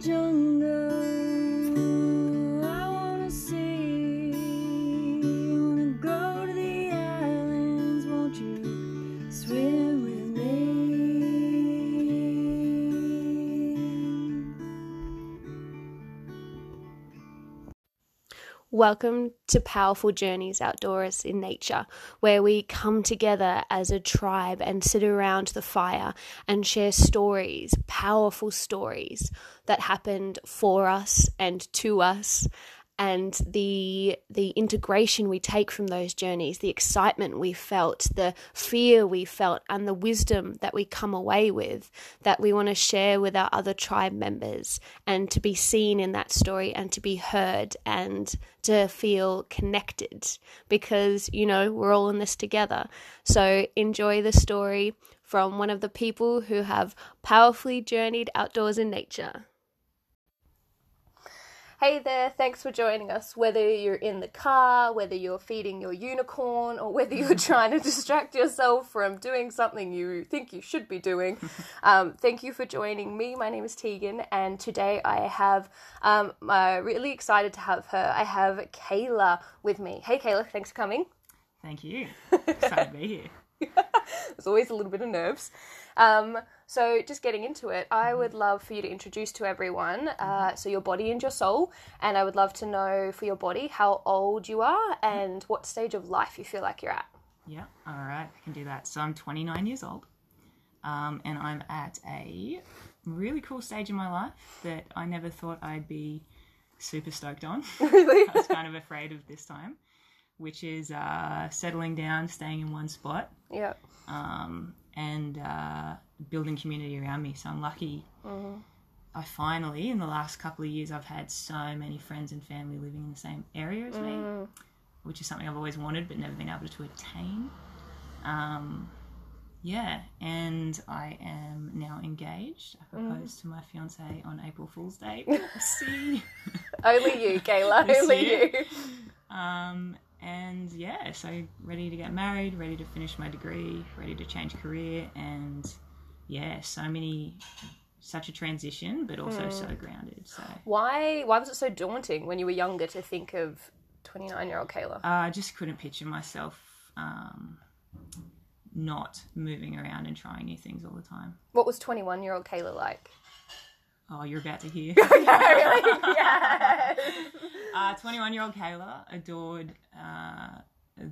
江 Welcome to Powerful Journeys Outdoors in Nature, where we come together as a tribe and sit around the fire and share stories, powerful stories that happened for us and to us and the the integration we take from those journeys, the excitement we felt, the fear we felt, and the wisdom that we come away with that we want to share with our other tribe members, and to be seen in that story and to be heard and to feel connected because you know we're all in this together. So enjoy the story from one of the people who have powerfully journeyed outdoors in nature. Hey there, thanks for joining us. Whether you're in the car, whether you're feeding your unicorn, or whether you're trying to distract yourself from doing something you think you should be doing, um, thank you for joining me. My name is Tegan, and today I have, um, I'm really excited to have her. I have Kayla with me. Hey Kayla, thanks for coming. Thank you. Excited to be here. There's always a little bit of nerves. Um, so, just getting into it, I would love for you to introduce to everyone uh, so your body and your soul, and I would love to know for your body how old you are and what stage of life you feel like you're at. Yeah, all right, I can do that. So I'm 29 years old, um, and I'm at a really cool stage in my life that I never thought I'd be super stoked on. Really? I was kind of afraid of this time, which is uh, settling down, staying in one spot, yeah. um, and uh, building community around me. So I'm lucky. I finally, in the last couple of years, I've had so many friends and family living in the same area as me, which is something I've always wanted but never been able to attain. Um, yeah, and I am now engaged. I proposed to my fiance on April Fool's Day. See. Only you, Kayla. Only year. you. Um, and yeah, so ready to get married, ready to finish my degree, ready to change career, and yeah, so many, such a transition, but also so grounded. So Why? Why was it so daunting when you were younger to think of 29 year old Kayla? uh, I just couldn't picture myself um, not moving around and trying new things all the time. What was 21 year old Kayla like? Oh, you're about to hear. really? Yes. Uh, 21 year old Kayla adored uh,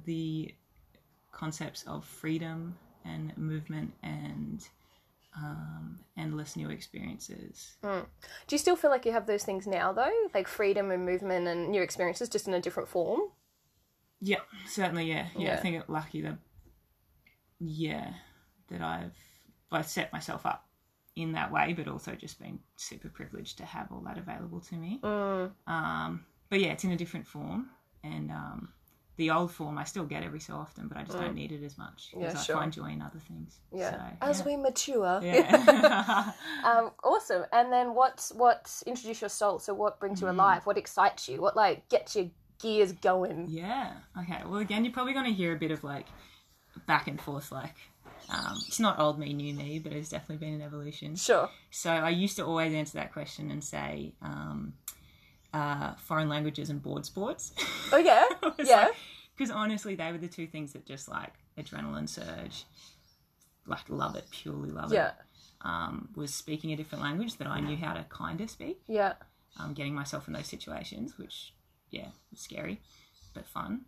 the concepts of freedom and movement and um, endless new experiences. Do you still feel like you have those things now, though? Like freedom and movement and new experiences, just in a different form? Yeah, certainly, yeah. Yeah, Yeah. I think it lucky that, yeah, that I've, I've set myself up in that way, but also just been super privileged to have all that available to me. Mm. Um, but yeah, it's in a different form. And um, the old form I still get every so often, but I just don't need it as much because Mm. Yeah, I find joy in other things. Yeah. So, As yeah. we mature. Yeah. Um, awesome. And then what's what introduce your soul? So what brings Mm. you alive? What excites you? What like gets your gears going? yeah. Okay. Well, again, you're probably going to hear a bit of like back and forth. Like, um, it's not old me, new me, but it's definitely been an evolution. Sure. So I used to always answer that question and say um, uh, foreign languages and board sports. Oh yeah. yeah. Because honestly, they were the two things that just like adrenaline surge, like love it, purely love yeah. it. Um, was speaking a different language that I knew how to kind of speak. Yeah. Um, getting myself in those situations, which yeah, was scary, but fun.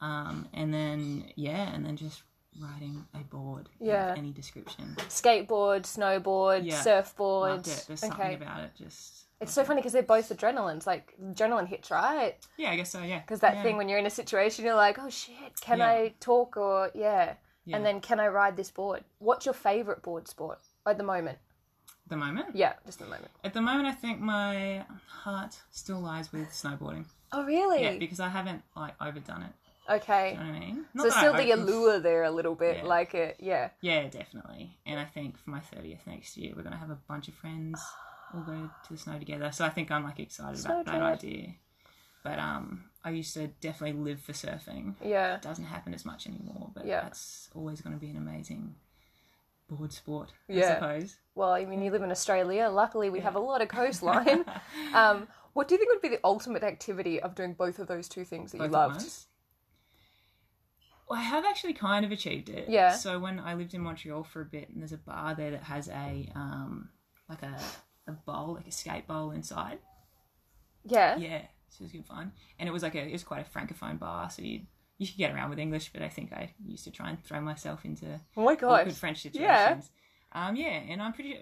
Um, and then yeah, and then just riding a board Yeah. any description. Skateboard, snowboard, Yeah. surfboard. Loved it. There's something okay. about it. Just It's so funny because they're both adrenalines, like adrenaline hits, right? yeah, I guess so. Yeah, Because that Yeah. thing when you're in a situation, you're like, oh shit, can Yeah. I talk or yeah. Yeah. And then can I ride this board? What's your favorite board sport at the moment? The moment, Yeah, just the moment. at the moment, I think my heart still lies with snowboarding. Oh really? Yeah, because I haven't like overdone it. Okay. You know I mean? So I still the allure there a little bit, Yeah. like it, yeah. Yeah, definitely. And I think for my thirtieth next year, we're gonna have a bunch of friends. We'll go to the snow together. So I think I'm like excited Snow about that idea. But um, I used to definitely live for surfing. Yeah. It doesn't happen as much anymore, but Yeah. that's always going to be an amazing board sport, I Yeah. suppose. Well, I mean, you live in Australia. Luckily, we have a lot of coastline. um, what do you think would be the ultimate activity of doing both of those two things that Both you loved? I have actually kind of achieved it. Yeah. So when I lived in Montreal for a bit, and there's a bar there that has a um like a a bowl, like a skate bowl inside. Yeah. Yeah, so it was good fun, and it was like a it was quite a francophone bar, so you you could get around with English, but I think I used to try and throw myself into Oh my gosh. French situations. Yeah. Um, yeah, and I'm pretty.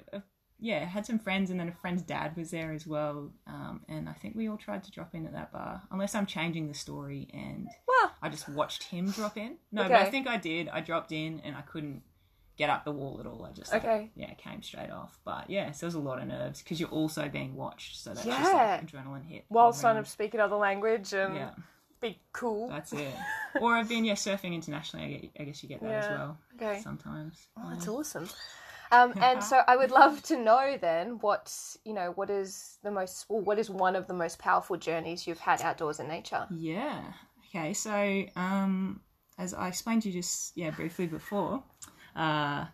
Yeah, had some friends, and then a friend's dad was there as well. Um, and I think we all tried to drop in at that bar, unless I'm changing the story and Wow. I just watched him drop in. No, but I think I did. I dropped in and I couldn't get up the wall at all. I just like, Okay. yeah, came straight off. But yeah, so there's a lot of nerves because you're also being watched, so that's Yeah. just like adrenaline hit. While trying to speak another language and yeah, be cool. that's it. or I've been yeah surfing internationally. I, get, I guess you get that as well. Okay. Sometimes. Oh, Yeah. that's awesome. Um, and so I would love to know then what you know what is the most well, what is one of the most powerful journeys you've had outdoors in nature. Yeah. Okay. So, um, as I explained to you just yeah briefly before, uh,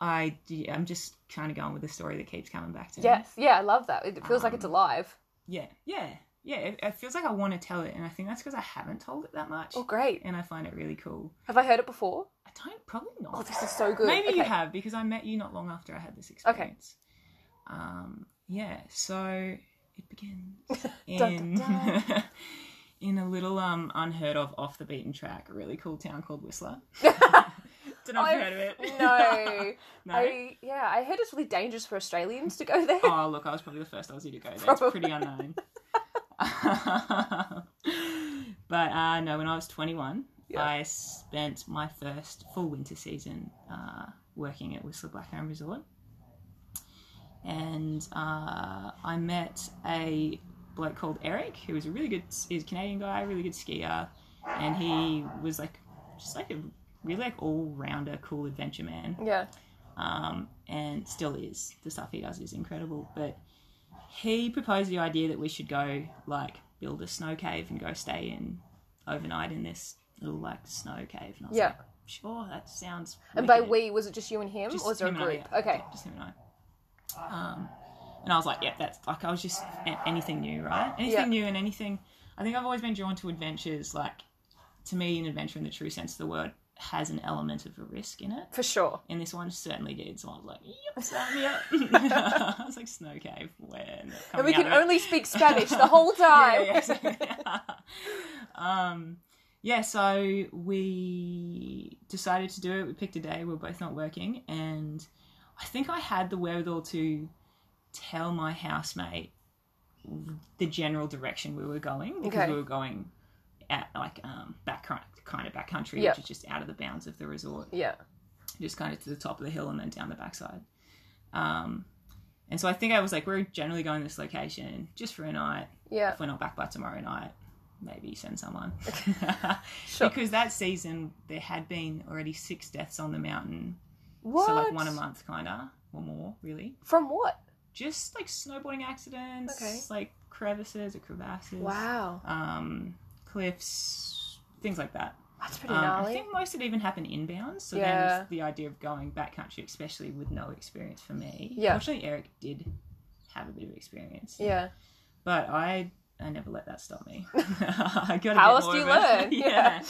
I I'm just kind of going with the story that keeps coming back to me. Yes, yeah, I love that. It feels like it's alive. Yeah. Yeah. Yeah. It, it feels like I want to tell it, and I think that's because I haven't told it that much, Oh, great! and I find it really cool. Have I heard it before? I don't probably not. Oh, this is so good. Maybe you have because I met you not long after I had this experience. Okay. Um, yeah, so it begins in in a little um unheard of off the beaten track, a really cool town called Whistler. Don't know if you I've- heard of it. No, no. I yeah, I heard it's really dangerous for Australians to go there. Oh look, I was probably the first Aussie to go there. It's pretty unknown. but uh, no, when I was 21, Yeah. I spent my first full winter season uh, working at Whistler Blackcomb Resort, and uh, I met a bloke called Eric, who was a really good, he's a Canadian guy, really good skier, and he was like just like a really like all rounder, cool adventure man Yeah, um, and still is. The stuff he does is incredible. But he proposed the idea that we should go like build a snow cave and go stay in overnight in this little like snow cave. And I was Yeah. like, sure, that sounds. and by we was it just you and him, Just or was there a and I, group? yeah. Okay, just him and I. Um, and I was like, yeah, that's like I was just a- anything new, right? Anything Yeah. new and anything. I think I've always been drawn to adventures. Like to me, an adventure in the true sense of the word has an element of a risk in it. for sure. And this one certainly did. So I was like, yep, sign me up. I was like, snow cave, when? And we can only speak Spanish the whole time. Yeah, yeah, yeah. um, yeah, so we decided to do it. We picked a day. We are both not working. And I think I had the wherewithal to tell my housemate the general direction we were going because Okay. we were going at like um, back kind of back country, Yep. which is just out of the bounds of the resort Yeah, just kind of to the top of the hill and then down the backside. Um, and so I think I was like, we're generally going this location just for a night. yeah, If we're not back by tomorrow night, maybe send someone. Sure. Because that season there had been already six deaths on the mountain, What? so like one a month, kind of or more, really. From what? Just like snowboarding accidents, Okay. like crevices or crevasses, Wow, um, cliffs, things like that. that's pretty Um, I think most of it even happened inbound. So Yeah. then the idea of going backcountry, especially with no experience for me. Yeah. Fortunately, Eric did have a bit of experience. Yeah, But I, I never let that stop me. I got How else do you learn? yeah. Yeah.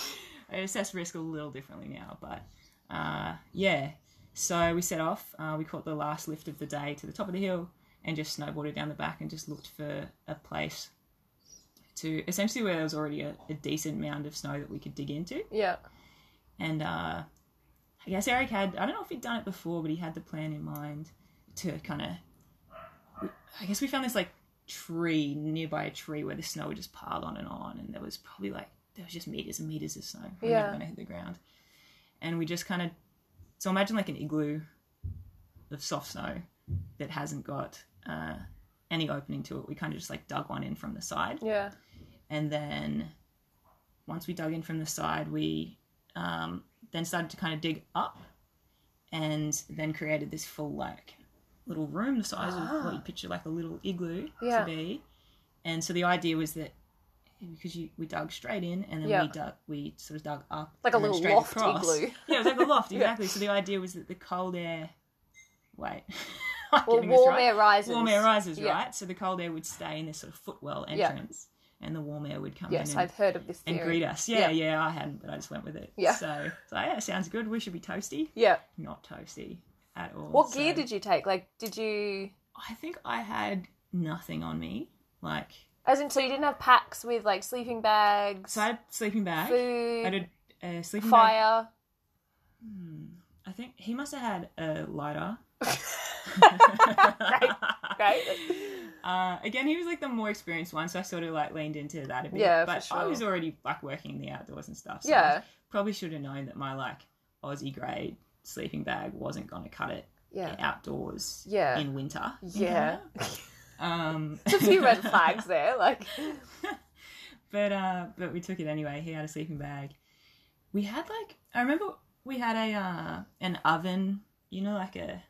I assess risk a little differently now, but uh, yeah. So we set off. Uh, we caught the last lift of the day to the top of the hill and just snowboarded down the back and just looked for a place to essentially where there was already a, a decent mound of snow that we could dig into. yeah, And uh, I guess Eric had, I don't know if he'd done it before, but he had the plan in mind to kind of, I guess we found this like tree nearby a tree where the snow would just piled on and on. And there was probably like, there was just meters and meters of snow. Yeah. going to hit the ground. And we just kind of, so imagine like an igloo of soft snow that hasn't got uh, any opening to it. We kind of just like dug one in from the side yeah, and then once we dug in from the side, we um, then started to kind of dig up, and then created this full like little room the size of what you picture like a little igloo Ah. Yeah. to be. And so the idea was that because you we dug straight in and then Yeah. we dug we sort of dug up Like a little loft across. igloo. Yeah, it was like a loft Yeah. exactly. So the idea was that the cold air. Wait. Well, warm right. air rises. Warm air rises, Yeah. right? So the cold air would stay in this sort of footwell Yeah. entrance, and the warm air would come Yes, in I've and, heard of this and greet us. Yeah. Yeah, yeah, I hadn't, but I just went with it. Yeah. So, so yeah, sounds good. We should be toasty. Yeah. Not toasty at all. What So gear did you take? Like, did you? I think I had nothing on me. Like, As in, so you didn't have packs with like sleeping bags, so I had sleeping bag. food, I had a, a sleeping bag. fire. Hmm. I think he must have had a lighter. Great, great. Uh, again, he was like the more experienced one, so I sort of like leaned into that a bit. Yeah, but I was already like working in the outdoors and stuff. So Yeah. Probably should have known that my like Aussie grade sleeping bag wasn't going to cut it Yeah. outdoors Yeah. in winter. Yeah. Um, a few red flags there. Like, but uh, but we took it anyway. He had a sleeping bag. We had like I remember we had a uh, an oven, you know, like a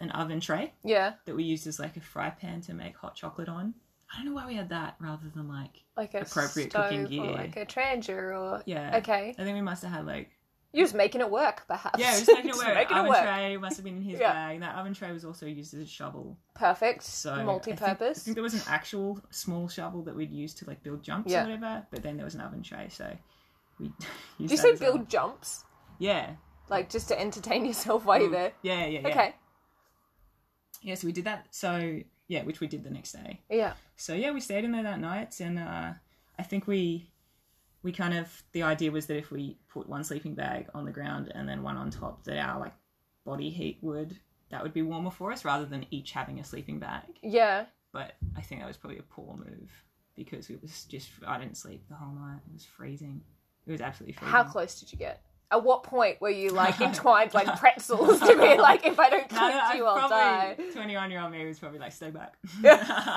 an oven tray. yeah, that we used as like a fry pan to make hot chocolate on. I don't know why we had that rather than like like a Appropriate cooking or gear. like a Trangia or yeah. Okay. I think we must have had like You're just making it work, perhaps. yeah, it was making it work. making it oven work. tray must have been in his Yeah. bag. That oven tray was also used as a shovel. Perfect. So Multi-purpose. I think, there was an actual small shovel that we'd use to like build jumps Yeah. or whatever. But then there was an oven tray, so we. You say build jumps? Yeah. Like just to entertain yourself while you're there? Yeah, yeah, yeah. Okay. Yeah, so we did that. So yeah, which we did the next day. Yeah. so yeah, we stayed in there that night, and uh, I think we we kind of the idea was that if we put one sleeping bag on the ground and then one on top, that our like body heat would that would be warmer for us rather than each having a sleeping bag. Yeah. But I think that was probably a poor move because it was just I didn't sleep the whole night. It was freezing. It was absolutely freezing. How close did you get? At what point were you like entwined like pretzels to be like, if I don't No, you, I'll die? probably twenty-one year old me was probably like stay back.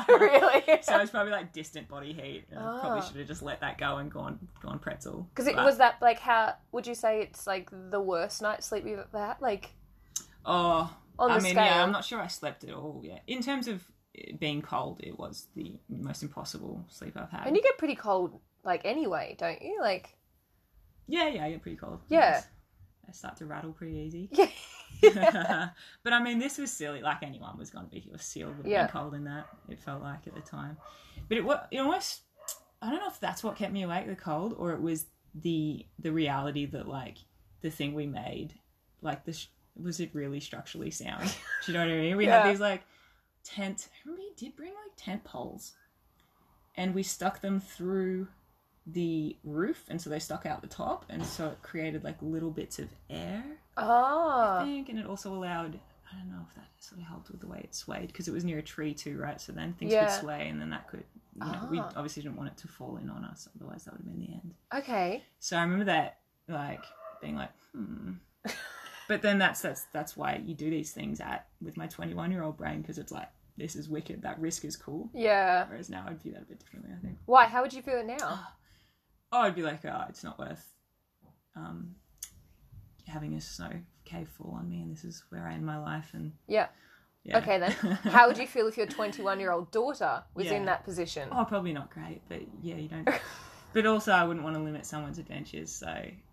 really? So it was probably like distant body heat. And I probably Ah. should have just let that go and gone gone pretzel. Because it But- was that like how would you say it's like the worst night's sleep you've ever had? Like Oh, On I the mean, scale. yeah, I'm not sure I slept at all. Yeah, in terms of being cold, it was the most impossible sleep I've had. and you get pretty cold like anyway, don't you? Like yeah, yeah, I get pretty cold. Yeah. Yes. I start to rattle pretty easy. yeah. but I mean, this was silly. Like anyone was going to be here. Sealed would Yeah. cold in that. It felt like at the time, but it was it almost. I don't know if that's what kept me awake, the cold, or it was the the reality that like the thing we made, like this was it really structurally sound? Do you know what I mean? We Yeah. had these like tent. I remember he did bring like tent poles, and we stuck them through the roof, and so they stuck out the top, and so it created like little bits of air. Oh, I Oh. think, and it also allowed. I don't know if that sort of helped with the way it swayed because it was near a tree too, right? So then things Yeah. could sway, and then that could, you know, we Ah. obviously didn't want it to fall in on us, otherwise that would have been the end. Okay. So I remember that, like being like, hmm. but then that's that's that's why you do these things at with my 21 year old brain because it's like this is wicked, that risk is cool. Yeah. Whereas now I'd view that a bit differently. I think. Why? How would you feel it now? Oh, I'd be like, oh, it's not worth um, having a snow cave fall on me, and this is where I end my life, and Yeah. yeah. Okay then. How would you feel if your 21 year old daughter was in that position? Oh, probably not great, but yeah, you don't. but also, I wouldn't want to limit someone's adventures, so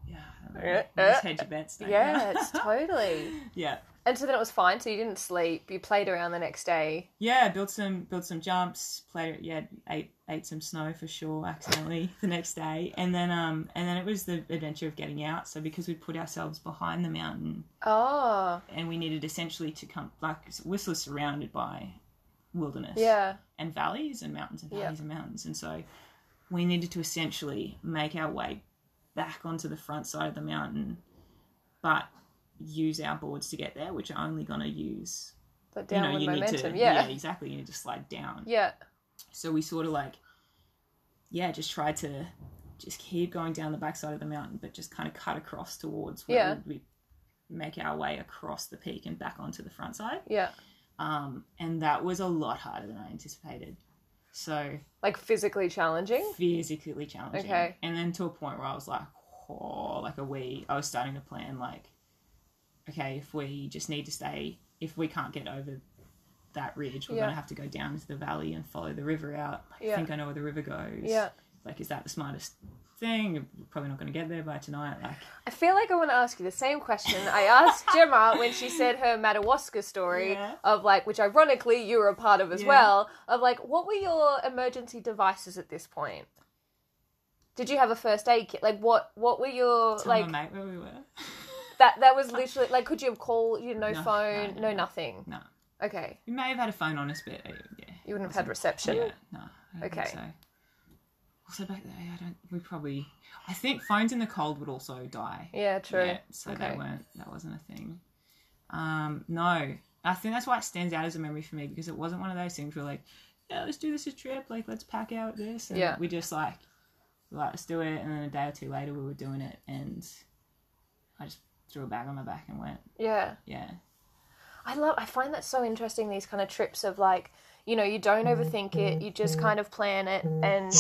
yeah, I don't know. Yeah, You just uh, hedge your bets. Yeah, it's totally. yeah, And so then it was fine. So you didn't sleep. You played around the next day. yeah. Built some, built some jumps. Played, yeah, ate, ate some snow for sure, accidentally the next day, and then, um, and then it was the adventure of getting out. So because we put ourselves behind the mountain, Oh, and we needed essentially to come like Whistler's surrounded by wilderness, yeah. and valleys and mountains and valleys and mountains. And so we needed to essentially make our way back onto the front side of the mountain, but use our boards to get there, which are only going to use, you downward know, you momentum. need to, yeah. exactly. You need to slide down. Yeah. So we sort of like, yeah, just tried to just keep going down the backside of the mountain, but just kind of cut across towards where Yeah. we make our way across the peak and back onto the front side. Yeah. Um, and that was a lot harder than I anticipated. So Like physically challenging. physically challenging. Okay. And then to a point where I was like, oh, like a we, I was starting to plan like, okay, if we just need to stay, if we can't get over that ridge. We're Yeah. gonna have to go down into the valley and follow the river out. I Yeah. think I know where the river goes. Yeah. Like, is that the smartest thing? You're probably not gonna get there by tonight. Like, I feel like I want to ask you the same question I asked Gemma when she said her Madawaska story Yeah. of like, which ironically you were a part of as well, of like, what were your emergency devices at this point? Did you have a first aid kit? Like, what what were your tell like my mate where we were. that? That was literally like, could you have called? You know, No, phone, no, no, no, no. nothing. No, Okay, You may have had a phone on us, but uh, yeah, you wouldn't have had reception. Yeah, no. I don't think Okay. So. Also back there, I don't. We probably. I think phones in the cold would also die. Yeah, true. Yeah, so Okay. they weren't. That wasn't a thing. Um, no, I think that's why it stands out as a memory for me because it wasn't one of those things where like, yeah, let's do this a trip. Like, let's pack out this. And Yeah. We just like, like let's do it, and then a day or two later we were doing it, and I just threw a bag on my back and went. Yeah. Yeah. I love I find that so interesting these kind of trips of like, you know, you don't overthink it, you just kind of plan it and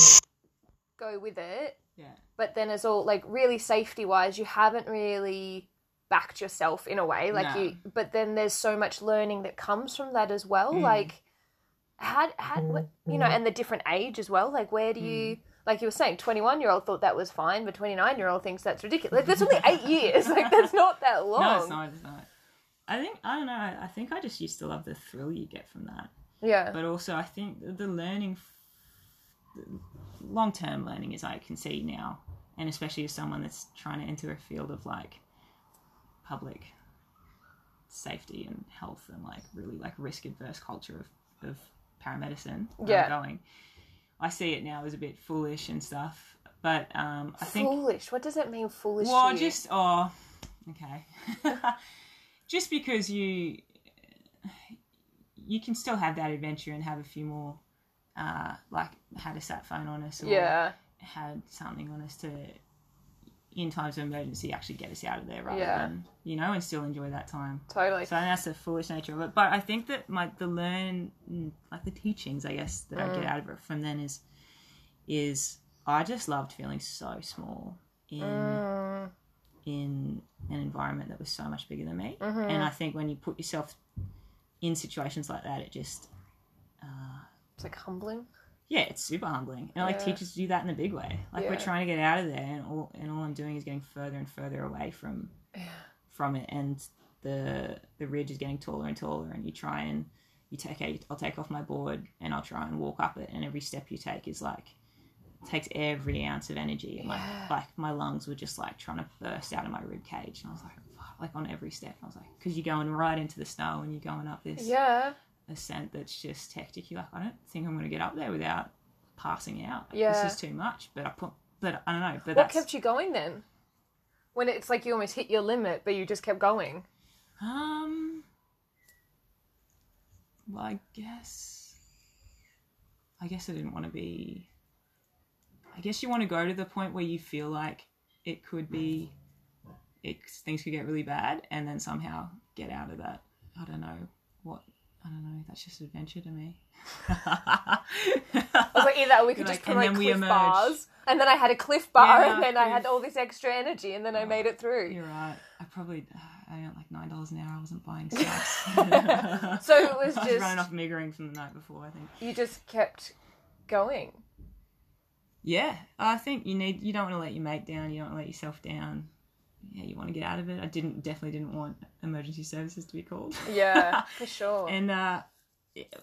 go with it. Yeah. But then as all like really safety wise, you haven't really backed yourself in a way. Like No. you but then there's so much learning that comes from that as well. Mm. Like had had what- you know, and the different age as well. Like where do you mm. Like you were saying, twenty one year old thought that was fine, but twenty nine year old thinks that's ridiculous. Like that's only eight years. Like that's not that long. No, it's not. It's not. I think I don't know. I, think I just used to love the thrill you get from that. Yeah. but also I think the- learning, long term learning, as I can see now, and especially as someone that's trying to enter a field of like public safety and health and like really like risk adverse culture of, of paramedicine Yeah. Going. I see it now as a bit foolish and stuff, but um, I think foolish. What does it mean, foolish? well, just oh, okay. just because you you can still have that adventure and have a few more, uh, like had a sat phone on us or yeah, had something on us to, in times of emergency, actually get us out of there rather Yeah. than you know and still enjoy that time. totally. So that's the foolish nature of it. But I think that my the learn like the teachings I guess that I get Mm. out of it from then is is I just loved feeling so small in Mm, in an environment that was so much bigger than me. Mm-hmm. And I think when you put yourself in situations like that, it just it's like humbling. Yeah, it's super humbling. And like Yeah. teachers do that in a big way. Like we're trying to get out of there, and all and all I'm doing is getting further and further away from from it, and the the ridge is getting taller and taller, and you try and you take a, I'll take off my board and I'll try and walk up it, and every step you take is like takes every ounce of energy, and like like my lungs were just like trying to burst out of my rib cage, and I was like. fuck, Like on every step, I was like, because you're going right into the snow and you're going up this Yeah, ascent that's just hectic. You're like, I don't think I'm going to get up there without passing out. Like, Yeah. This is too much. But I put, but I don't know. But what kept you going then? When it's like you almost hit your limit, but you just kept going. um, well, I guess, I guess I didn't want to be. I guess you want to go to the point where you feel like it could be, it things could get really bad, and then somehow get out of that. I don't know what. I don't know. That's just adventure to me. I was like, either we could You're just like, and promote then Clif Bars, and then I had a Clif Bar, Yeah, and then I had all this extra energy, and then I oh, made it through. You're right. I probably I earned like nine dollars an hour. I wasn't buying stuff. So it was I was just running off meagering from the night before. I think. you just kept going. Yeah, I think you need. You don't want to let your mate down. You don't want to let yourself down. Yeah, you want to get out of it. I didn't definitely didn't want emergency services to be called. Yeah, for sure. and uh,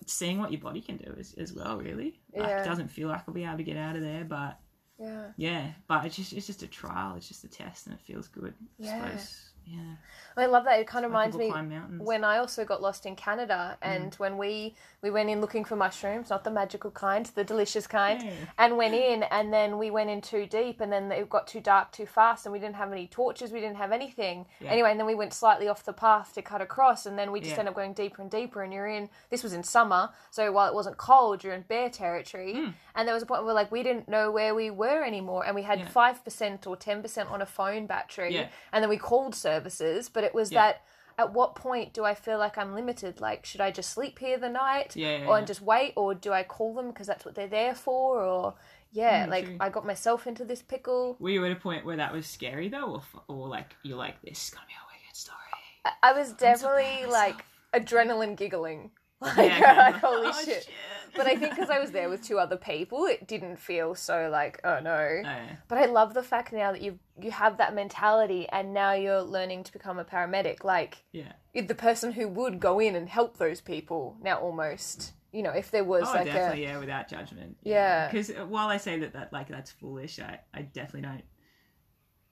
seeing what your body can do as, as well. Really, like, Yeah. it doesn't feel like I'll be able to get out of there, but yeah. yeah, but it's just it's just a trial. It's just a test, and it feels good. I Yeah. suppose. Yeah. I love that. It kind of reminds me when I also got lost in Canada, and when we we went in looking for mushrooms, not the magical kind, the delicious kind, Yeah. and went in, and then we went in too deep, and then it got too dark too fast, and we didn't have any torches, we didn't have anything. Yeah. Anyway, and then we went slightly off the path to cut across, and then we just Yeah. ended up going deeper and deeper, and you're in. This was in summer, so while it wasn't cold, you're in bear territory, Hmm. and there was a point where like we didn't know where we were anymore, and we had five percent or ten percent on a phone battery, and then we called services, but it was Yeah. that at what point do I feel like I'm limited? Like, should I just sleep here the night, Yeah, yeah, or just wait, or do I call them because that's what they're there for, or yeah, Mm, like true. I got myself into this pickle. Were you at a point where that was scary though, or, or like you're like this is gonna be a wicked story? I- I was so definitely of like adrenaline giggling. Like, Yeah, like, holy oh, shit. But I think because I was there with two other people, it didn't feel so like, oh no. But I love the fact now that you you have that mentality, and now you're learning to become a paramedic. Like yeah. the person who would go in and help those people now, almost. You know, if there was Oh, like definitely, a yeah, without judgment. Yeah. Because while I say that, that like that's foolish, I, I definitely don't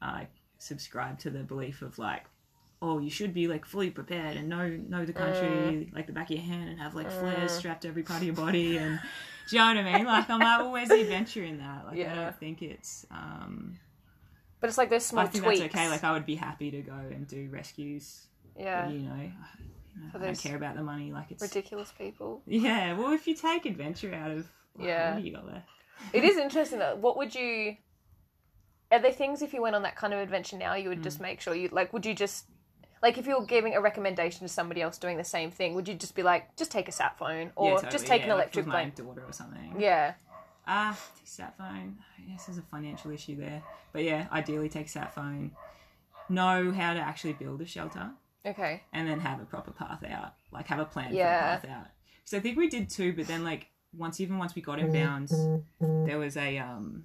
uh, subscribe to the belief of like, oh, you should be like fully prepared and know know the country Mm. like the back of your hand and have like flares strapped to every part of your body and do you know what I mean? Like I'm like, well, where's the adventure in that? Like I don't think it's. um but it's like those small I think tweaks. that's okay. Like I would be happy to go and do rescues. yeah, You know, I, don't care about the money. Like it's ridiculous people. yeah. Well, if you take adventure out of Yeah. you got there? It is interesting though. What would you? Are there things if you went on that kind of adventure now, you would Mm. just make sure you like? Would you just like if you're giving a recommendation to somebody else doing the same thing? Would you just be like, just take a sat phone or Yeah, just take yeah, an electric blanket? daughter or something. Yeah, Ah, take sat phone. I guess there's a financial issue there, but yeah, ideally take a sat phone. Know how to actually build a shelter, okay, and then have a proper path out. Like have a plan Yeah. for the path out. So I think we did two, but then like once even once we got in bounds, there was a um,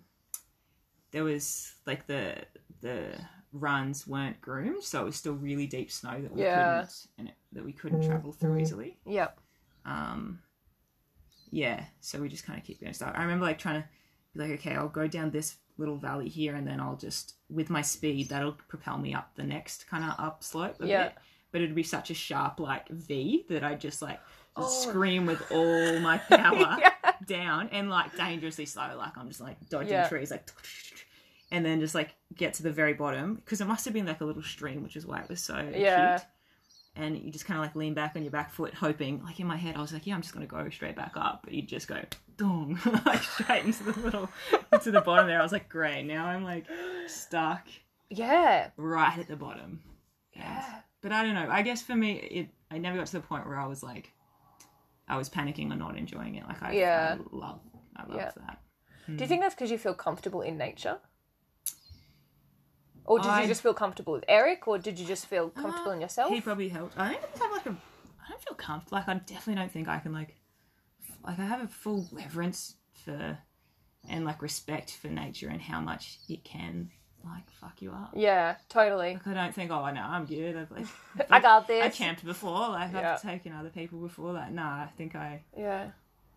there was like the the runs weren't groomed, so it was still really deep snow that we Yeah. couldn't and it, that we couldn't travel through easily. yep, um yeah so we just kind of keep going stuff i remember like trying to be like okay i'll go down this little valley here and then i'll just with my speed that'll propel me up the next kind of up slope Yeah. bit but it'd be such a sharp like v that i just like just Oh. scream with all my power Yeah. down and like dangerously slow like i'm just like dodging Yeah. trees like and then just like get to the very bottom because it must have been like a little stream which is why it was so Yeah. acute and you just kind of like lean back on your back foot, hoping. Like in my head, I was like, "Yeah, I'm just gonna go straight back up," but you just go, dong, like straight into the little, into the bottom there. I was like, "Great, now I'm like stuck yeah, right at the bottom." And- Yeah. But I don't know. I guess for me, it I never got to the point where I was like, I was panicking or not enjoying it. Like I, Yeah. I love, I love Yeah. that. Do you hmm. think that's because you feel comfortable in nature? Or did I- you just feel comfortable with Eric, or did you just feel comfortable in yourself? He probably helped. I think I have like a. I don't feel comfortable. Like I definitely don't think I can like. Like I have a full reverence for, and like respect for nature and how much it can like fuck you up. yeah, totally. Like I don't think oh no I'm good. I've like I got this. I camped before. Like. I've taken other people before that. No, I think I Yeah,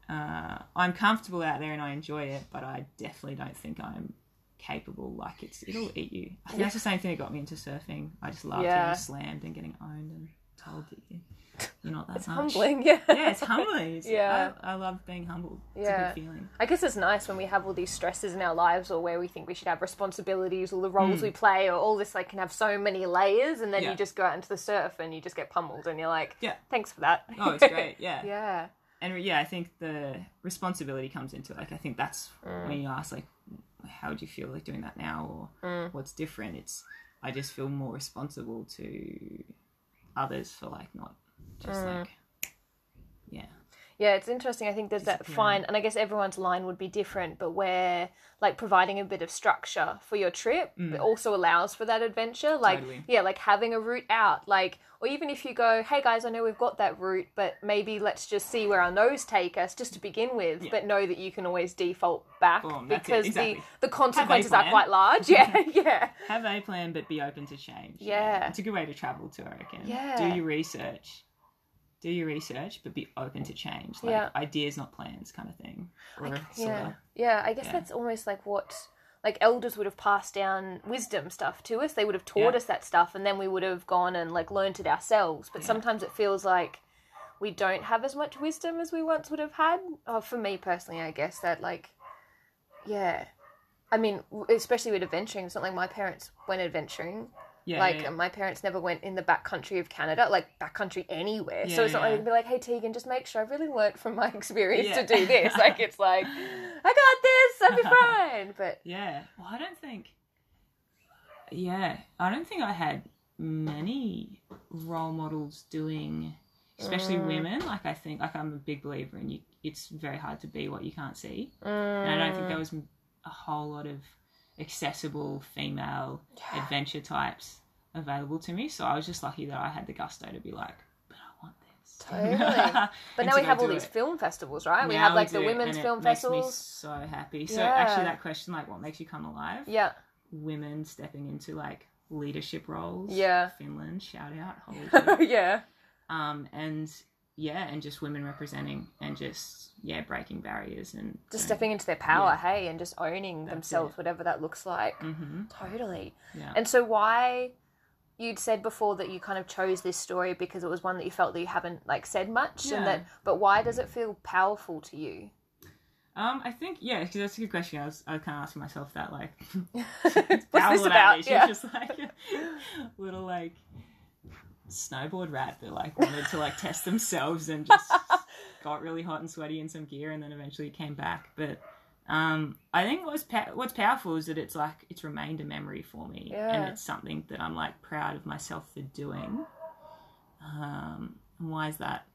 uh, I'm comfortable out there and I enjoy it, but I definitely don't think I'm capable. Like it's it'll eat you. I think that's the same thing that got me into surfing. I just loved Yeah. getting slammed and getting owned and told that you, you're not that it's much. humbling. Yeah, Yeah, it's humbling. It's- Yeah. I, I love being humbled. It's Yeah. a good feeling. I guess it's nice when we have all these stresses in our lives, or where we think we should have responsibilities, or the roles Hmm. we play, or all this like can have so many layers, and then Yeah. you just go out into the surf and you just get pummeled, and you're like, Yeah. thanks for that. Oh, it's great. Yeah. yeah, And yeah, I think the responsibility comes into it. Like I think that's when you ask like, how do you feel like doing that now, or mm. what's different? It's I just feel more responsible to others for like not just mm. like yeah Yeah, it's interesting. I think there's that fine, and I guess everyone's line would be different, but where like providing a bit of structure for your trip but also allows for that adventure. Like, Mm. Totally. yeah, like having a route out, like, or even if you go, hey guys, I know we've got that route, but maybe let's just see where our nose take us just to begin with, but know that you can always default back Boom, because exactly. the the consequences are quite large. Yeah, yeah, have a plan but be open to change Yeah. it's a good way to travel too i reckon Yeah. do your research do your research but be open to change like Yeah. ideas not plans kind of thing or yeah, sorta. yeah. I guess Yeah. that's almost like what like elders would have passed down wisdom stuff to us. They would have taught Yeah. us that stuff, and then we would have gone and like learned it ourselves. But sometimes it feels like we don't have as much wisdom as we once would have had. Oh, for me personally, I guess that like, yeah. I mean, especially with adventuring, it's not like my parents went adventuring. Yeah like yeah, yeah. my parents never went in the back country of Canada, like back country anywhere. so Yeah, it's not yeah. like they'd be like, "Hey Tegan, just make sure I've really learnt from my experience Yeah. to do this." Like it's like, "I got this, I'll be fine." But Yeah. Well, I don't think. Yeah, I don't think I had many role models doing, especially Mm. women. Like I think, like I'm a big believer in you. It's very hard to be what you can't see, and I don't think Mm. there was a whole lot of accessible female adventure types available to me. So I was just lucky that I had the gusto to be like, but I want this. Totally. But now we have all these it. film festivals, right? we have like the women's film makes festivals. Me so happy. So Yeah. actually, that question, like, what makes you come alive? Yeah. Women stepping into like leadership roles. Yeah. Finland, shout out. Holy yeah. um, and yeah, and just women representing and just yeah, breaking barriers and Just stepping into their power, Yeah. hey, and just owning That's themselves, it. whatever that looks like. hmm Totally. Yeah. And so why you'd said before that you kind of chose this story because it was one that you felt that you haven't like said much and that but why does it feel powerful to you? Um, I think yeah, because that's a good question. I was I was kind of asking myself that like, What's this about? She's Yeah. just like a little like snowboard rat that like wanted to like test themselves and just got really hot and sweaty in some gear and then eventually came back. But um, I think what's pa- what's powerful is that it's like it's remained a memory for me Yeah. and it's something that I'm like proud of myself for doing. Um, and why is that?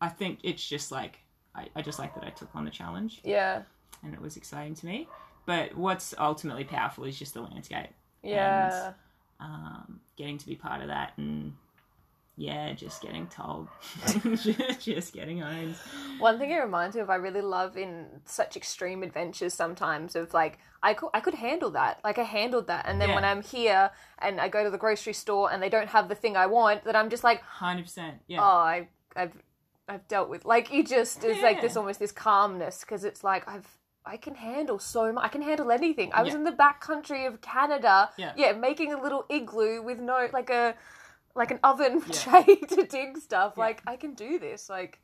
I think it's just like I, I just like that I took on the challenge Yeah. and it was exciting to me. But what's ultimately powerful is just the landscape, Yeah. um, getting to be part of that, and yeah, just getting told, just getting owned. One thing it reminds me of, I really love in such extreme adventures sometimes of like, I could, I could handle that. Like, I handled that. And then Yeah. when I'm here and I go to the grocery store and they don't have the thing I want, that I'm just like, Hundred percent, yeah, oh, I, I've, I've dealt with. Like, you just, it's like this almost this calmness because it's like, I've, I can handle so much. I can handle anything. I was Yeah. in the back country of Canada, Yeah. yeah, making a little igloo with no, like a, like an oven Yeah. tray to dig stuff. Yeah. Like, I can do this. Like,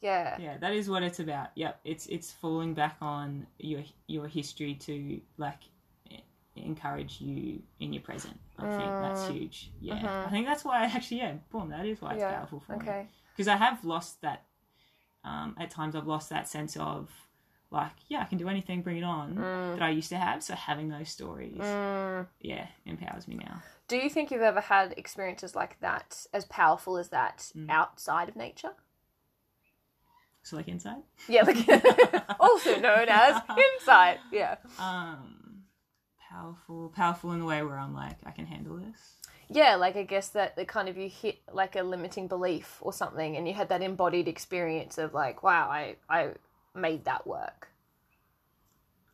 yeah. yeah. That is what it's about. Yep, it's it's falling back on your your history to like encourage you in your present. I think that's huge. Yeah, I think that's why I actually yeah, boom, that is why it's Mm. Mm-hmm. Yeah, powerful for me. Okay. because I have lost that. Um, at times, I've lost that sense of like, yeah, I can do anything, bring it on Mm. that I used to have. So having those stories, yeah, empowers me now. Do you think you've ever had experiences like that, as powerful as that, Mm. outside of nature? So like inside, Yeah, like also known as inside. Yeah. um, powerful, powerful in the way where I'm like, I can handle this. Yeah, like I guess that the kind of you hit like a limiting belief or something, and you had that embodied experience of like, wow, I I made that work.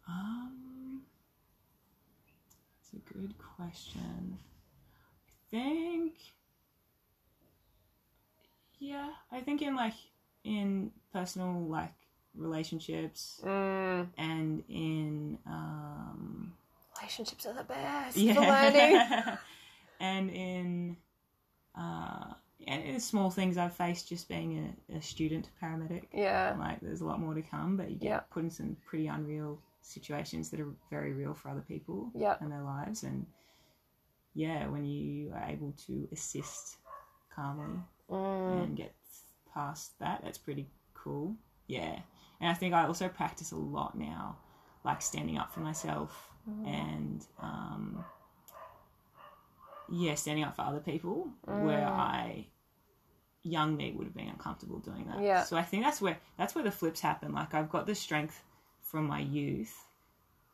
Um, it's a good question. I think, yeah, I think in like in personal like relationships Mm, and in um relationships are the best yeah learning. and in uh and in small things I've faced just being a, a student paramedic. Yeah. Like there's a lot more to come, but you get Yeah. put in some pretty unreal situations that are very real for other people Yeah. and their lives. And yeah, when you are able to assist calmly Mm, and get past that, that's pretty cool. Yeah. And I think I also practice a lot now, like standing up for myself Mm. and um yeah, standing up for other people where I young me would have been uncomfortable doing that. Yeah. So I think that's where that's where the flips happen. Like I've got the strength from my youth,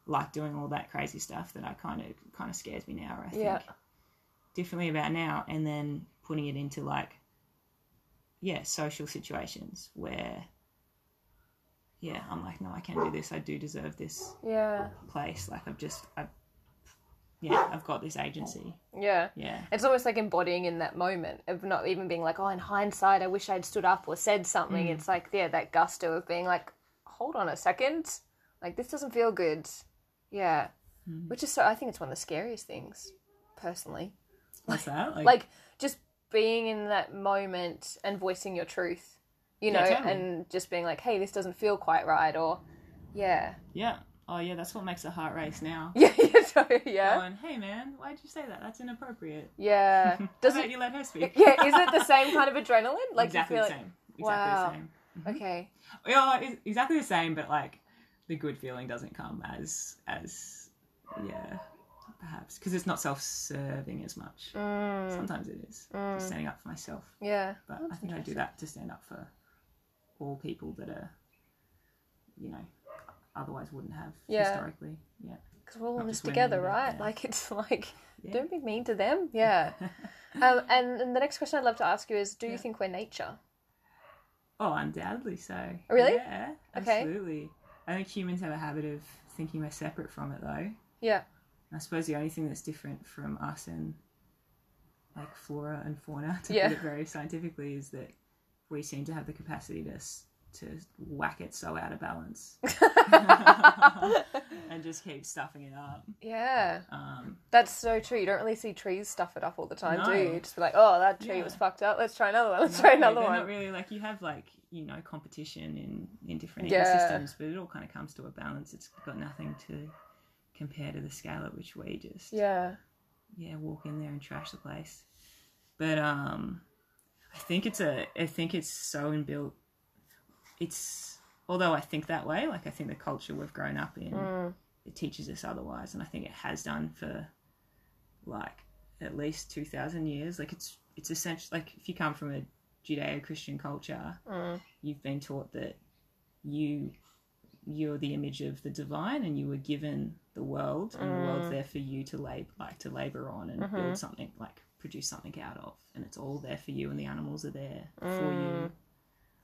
like doing all that crazy stuff that I kind of kind of scares me now. Or I think Yeah. differently about now, and then putting it into like yeah social situations where yeah I'm like no I can do this. I do deserve this yeah. place. Like I've just I yeah I've got this agency. Yeah. Yeah. It's almost like embodying in that moment of not even being like, oh, in hindsight, I wish I'd stood up or said something. Mm. It's like, yeah, that gusto of being like, hold on a second. Like, this doesn't feel good. Yeah. Mm. Which is so, I think it's one of the scariest things, personally. What's that? Like, just being in that moment and voicing your truth, you know, Yeah, totally. and just being like, hey, this doesn't feel quite right. Or, yeah. yeah. Oh yeah, that's what makes the heart race now. Yeah, yeah, yeah. Going, hey man, why'd you say that? That's inappropriate. Yeah. Does Does How about it, you let her speak? yeah, is it the same kind of adrenaline? Like, exactly you the feel like, same. Exactly Wow. the same. okay. Yeah, it's exactly the same, but like the good feeling doesn't come as as yeah, perhaps because it's not self-serving as much. Mm. Sometimes it is just standing up for myself, Yeah. but I think I do that to stand up for all people that are, you know, otherwise wouldn't have Yeah. historically. Yeah. Because we're all in this together, right? yeah. Like, it's like, Yeah. don't be mean to them. Yeah. um, and, and the next question I'd love to ask you is do you think we're nature? Oh, undoubtedly so. Really? Yeah, Okay. absolutely. I think humans have a habit of thinking we're separate from it, though. Yeah. I suppose the only thing that's different from us and like flora and fauna, to Yeah. put it very scientifically, is that we seem to have the capacity to s- to whack it so out of balance and just keep stuffing it up. Yeah. Um, That's so true. You don't really see trees stuff it up all the time, do No. you? Just be like, oh, that tree Yeah. was fucked up. Let's try another one. Let's no, try another one. Not really like you have like you know competition in in different Yeah. ecosystems, but it all kind of comes to a balance. It's got nothing to compare to the scale at which we just Yeah. yeah, walk in there and trash the place. But um, I think it's a, I think it's so inbuilt. It's although I think that way, like I think the culture we've grown up in, Mm. it teaches us otherwise, and I think it has done for like at least two thousand years. Like it's it's essential. like if you come from a Judeo-Christian culture, Mm. you've been taught that you you're the image of the divine and you were given the world and the world's there for you to labor like to labor on and build something like produce something out of and it's all there for you and the animals are there for you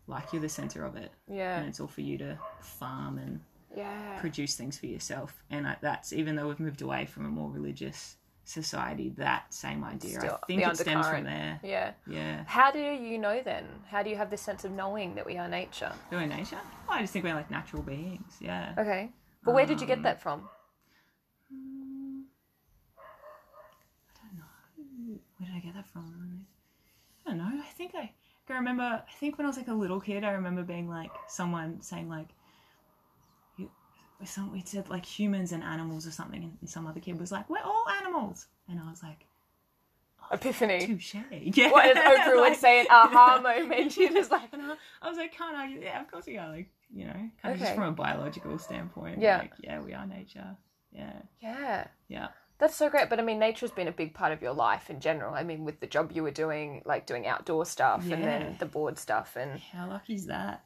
like you're the center of it Yeah. and it's all for you to farm and Yeah. produce things for yourself and I, that's even though we've moved away from a more religious society that same idea Still i think it stems from there Yeah. yeah How do you know then? How do you have this sense of knowing that we are nature? We are nature oh, i just think we're like natural beings yeah Okay. But where did you get Um, that from? I don't know. Where did I get that from? I don't know. I think I, I remember. I think when I was like a little kid, I remember being like someone saying like, some it said like humans and animals or something, and some other kid was like, "We're all animals," and I was like, oh, Epiphany. "Touche." Yeah. What does Oprah would say an aha moment? She was like, I, I was like, can't argue. Yeah, of course we are. Like, you know, kind of Okay. just from a biological standpoint. Yeah. Like, yeah, we are nature. Yeah. yeah. Yeah. That's so great. But I mean, nature's been a big part of your life in general. I mean, with the job you were doing, like doing outdoor stuff and then the board stuff and How lucky is that?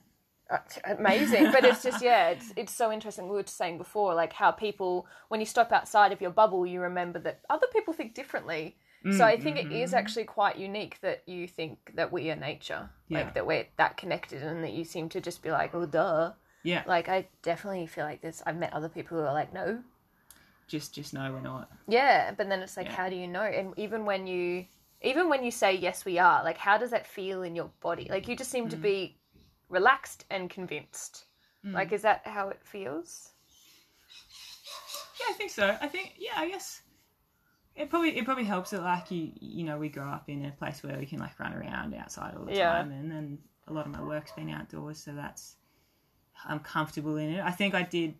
uh, amazing. but it's just, yeah, it's, it's so interesting. We were just saying before, like how people, when you step outside of your bubble, you remember that other people think differently. So I think it is actually quite unique that you think that we are nature, Yeah. like that we're that connected, and that you seem to just be like, "Oh, duh." Yeah. Like I definitely feel like this. I've met other people who are like, "No, Just, just know we're not. yeah," but then it's like, Yeah. how do you know? And even when you, even when you say yes, we are, like, how does that feel in your body? Like you just seem to mm. be relaxed and convinced. Mm. Like, is that how it feels? Yeah, I think so. I think yeah, I guess it probably it probably helps that like you you know we grow up in a place where we can like run around outside all the Yeah. time, and then a lot of my work's been outdoors, so that's I'm comfortable in it. I think I did.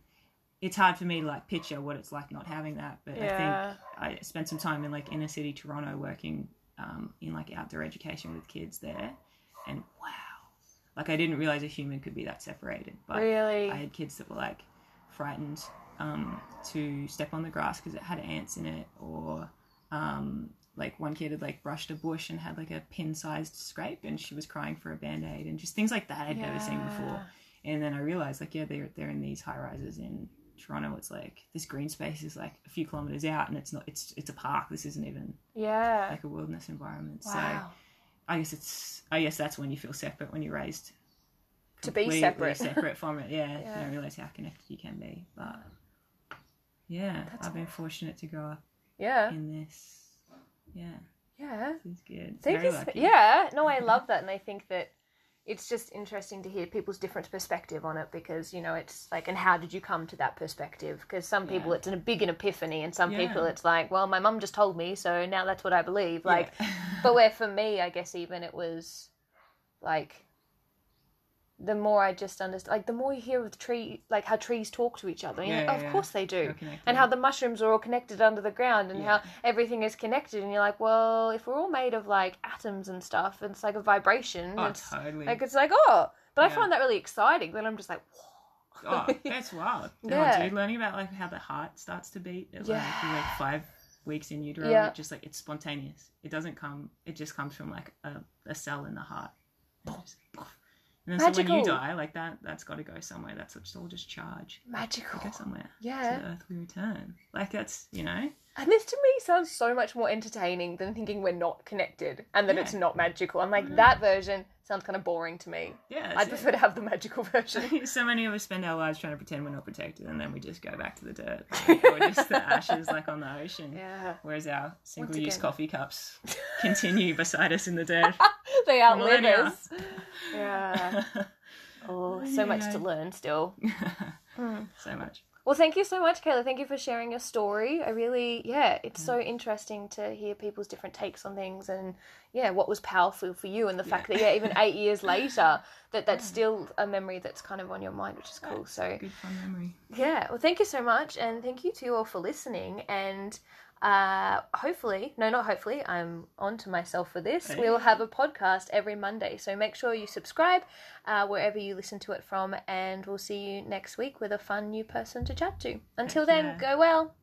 It's hard for me to like picture what it's like not having that, but Yeah. I think I spent some time in like inner city Toronto working um, in like outdoor education with kids there, and wow, like I didn't realize a human could be that separated. But Really? I had kids that were like frightened um, to step on the grass because it had ants in it, or um, like one kid had like brushed a bush and had like a pin-sized scrape, and she was crying for a band-aid, and just things like that I'd never seen before. And then I realized like yeah, they're they're in these high rises in Toronto. It's like this green space is like a few kilometers out, and it's not it's it's a park. This isn't even Yeah. like a wilderness environment. So Wow. I guess it's I guess that's when you feel separate when you're raised To be separate. separate from it. Yeah, Yeah. you don't realize how connected you can be. But yeah, I've been fortunate to grow up yeah. in this. Yeah, Yeah. this is good. Thank very you. lucky. Yeah, no, I love that, and I think that it's just interesting to hear people's different perspective on it because you know it's like, and how did you come to that perspective? Because some people Yeah. it's a big an epiphany, and some Yeah. people it's like, well, my mum just told me, so now that's what I believe. Yeah. Like, but where for me, I guess even it was like the more I just understand, like the more you hear of the tree, like how trees talk to each other. Yeah, like, yeah, of course they do. And how the mushrooms are all connected under the ground, and Yeah. how everything is connected. And you're like, well, if we're all made of like atoms and stuff, and it's like a vibration. oh, it's totally. like it's like oh, but I find that really exciting. Then I'm just like, oh, that's wild. Yeah. Oh, dude, learning about like how the heart starts to beat at like, Yeah. like five weeks in utero, Yeah. it just like it's spontaneous. It doesn't come. It just comes from like a, a cell in the heart. And, then so when you Magical. die, like that, that's got to go somewhere. That's just all just charge. magical. Go somewhere. Yeah. To the earth we return. Like that's you know. And this to me sounds so much more entertaining than thinking we're not connected and that Yeah. it's not magical. I'm like, mm-hmm. that version sounds kind of boring to me. Yeah, I'd prefer to have the magical version. so many of us spend our lives trying to pretend we're not protected, and then we just go back to the dirt, like, or just the ashes, like on the ocean. Yeah. Whereas our single-use coffee cups continue beside us in the dirt. They outlive us. Yeah. Oh, so much to learn still. Hmm. so much. Well, thank you so much, Kayla. Thank you for sharing your story. I really, yeah, it's so interesting to hear people's different takes on things and, yeah, what was powerful for you and the fact that, yeah, even eight years later, that that's still a memory that's kind of on your mind, which is cool. So, Good fun memory. yeah, well, thank you so much. And thank you to you all for listening. And uh, hopefully, no, not hopefully, I'm on to myself for this. We'll have a podcast every Monday. So make sure you subscribe uh, wherever you listen to it from. And we'll see you next week with a fun new person to chat to. Until then, go well.